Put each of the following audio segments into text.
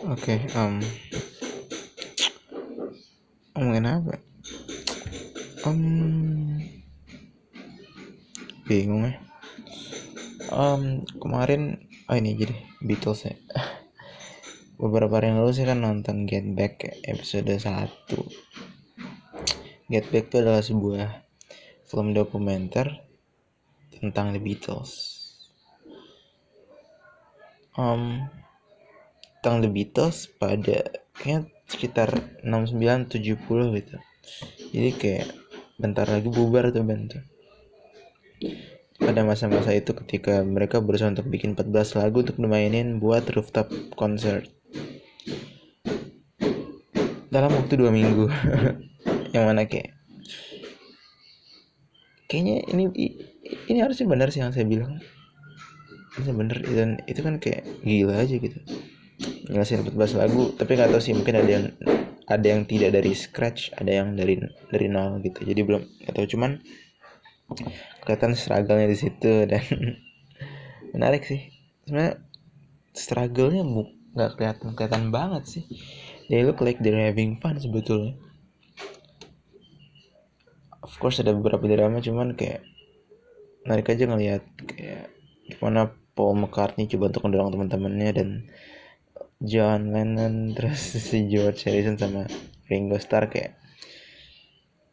Oke, um, ngomongin apa? Um, bingung ya. Um, kemarin, oh ini jadi Beatles ya. Beberapa hari yang lalu saya kan nonton Get Back episode 1 Get Back itu adalah sebuah film dokumenter tentang The Beatles. Um, tentang The Beatles pada kayak sekitar 69 70 gitu. Jadi kayak bentar lagi bubar tuh tuh. Pada masa-masa itu ketika mereka berusaha untuk bikin 14 lagu untuk dimainin buat rooftop concert. Dalam waktu dua minggu. yang mana kayak kayaknya ini ini harusnya benar sih yang saya bilang. Harusnya benar dan itu kan kayak gila aja gitu ngasihin 14 lagu tapi nggak tahu sih mungkin ada yang ada yang tidak dari scratch ada yang dari dari nol gitu. Jadi belum tahu. Cuman kelihatan struggle-nya di situ dan menarik sih. Sebenarnya struggle-nya nggak kelihatan kelihatan banget sih. They look like they're having fun sebetulnya. Of course ada beberapa drama cuman kayak menarik aja ngelihat kayak gimana Paul McCartney coba untuk mendorong teman-temannya dan John Lennon terus si George Harrison sama Ringo Starr kayak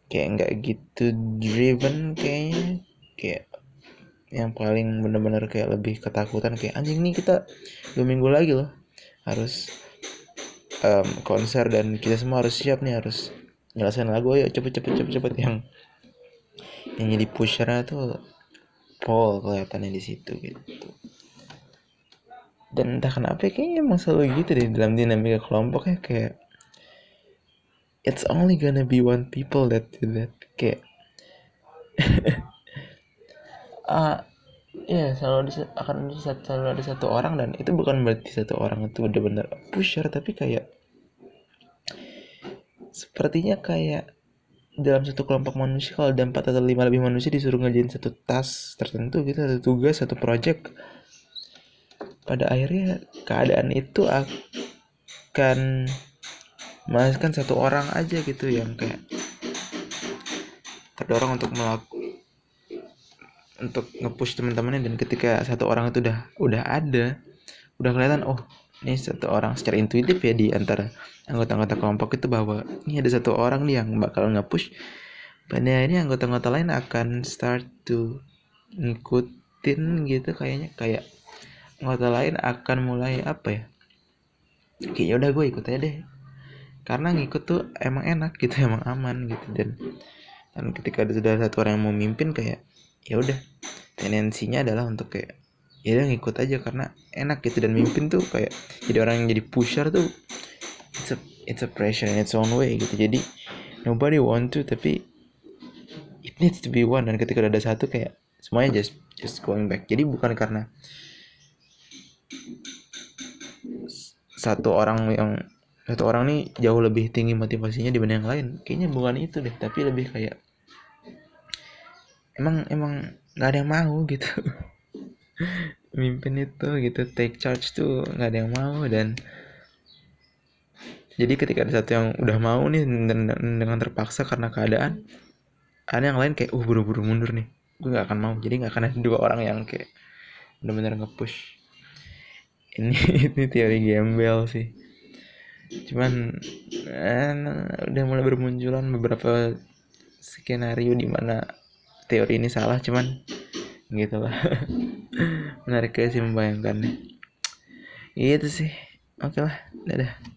kayak nggak gitu driven kayaknya. Kayak yang paling bener-bener kayak lebih ketakutan kayak anjing nih kita dua minggu lagi loh harus um, konser dan kita semua harus siap nih harus nyelesain lagu. Ayo cepet cepet cepet cepet. Yang yang jadi pushernya tuh Paul kelihatannya di situ gitu dan entah kenapa kayaknya emang selalu gitu deh dalam dinamika kelompok ya kayak it's only gonna be one people that do that kayak uh, ya yeah, selalu ada, akan selalu ada satu orang dan itu bukan berarti satu orang itu udah benar pusher tapi kayak sepertinya kayak dalam satu kelompok manusia kalau ada empat atau lima lebih manusia disuruh ngerjain satu tas tertentu gitu satu tugas satu project pada akhirnya keadaan itu akan menghasilkan satu orang aja gitu yang kayak terdorong untuk melakukan untuk ngepush teman-temannya. Dan ketika satu orang itu udah udah ada udah kelihatan oh ini satu orang secara intuitif ya di antara anggota-anggota kelompok itu bahwa ini ada satu orang nih yang bakal ngepush. Pada ini anggota-anggota lain akan start to ngikutin gitu kayaknya. Kayak anggota lain akan mulai apa ya? Kayaknya udah gue ikut aja deh. Karena ngikut tuh emang enak gitu emang aman gitu. Dan dan ketika ada sudah satu orang yang mau mimpin kayak ya udah. Tendensinya adalah untuk kayak ya udah ngikut aja karena enak gitu. Dan mimpin tuh kayak jadi orang yang jadi pusher tuh it's a it's a pressure in its own way gitu. Jadi nobody want to tapi it needs to be one. Dan ketika ada satu kayak semuanya just just going back. Jadi bukan karena satu orang yang satu orang nih jauh lebih tinggi motivasinya dibanding yang lain. Kayaknya bukan itu deh tapi lebih kayak emang emang nggak ada yang mau gitu. Mimpin itu gitu. Take charge tuh nggak ada yang mau dan jadi ketika ada satu yang udah mau nih dengan terpaksa karena keadaan ada yang lain kayak uh buru-buru mundur nih. Gue nggak akan mau. Jadi nggak akan ada dua orang yang kayak benar-benar nge-push ini ini teori gembel sih. Cuman eh, udah mulai bermunculan beberapa skenario di mana teori ini salah cuman gitu lah. Menarik sih membayangkannya. Itu sih. Oke lah dadah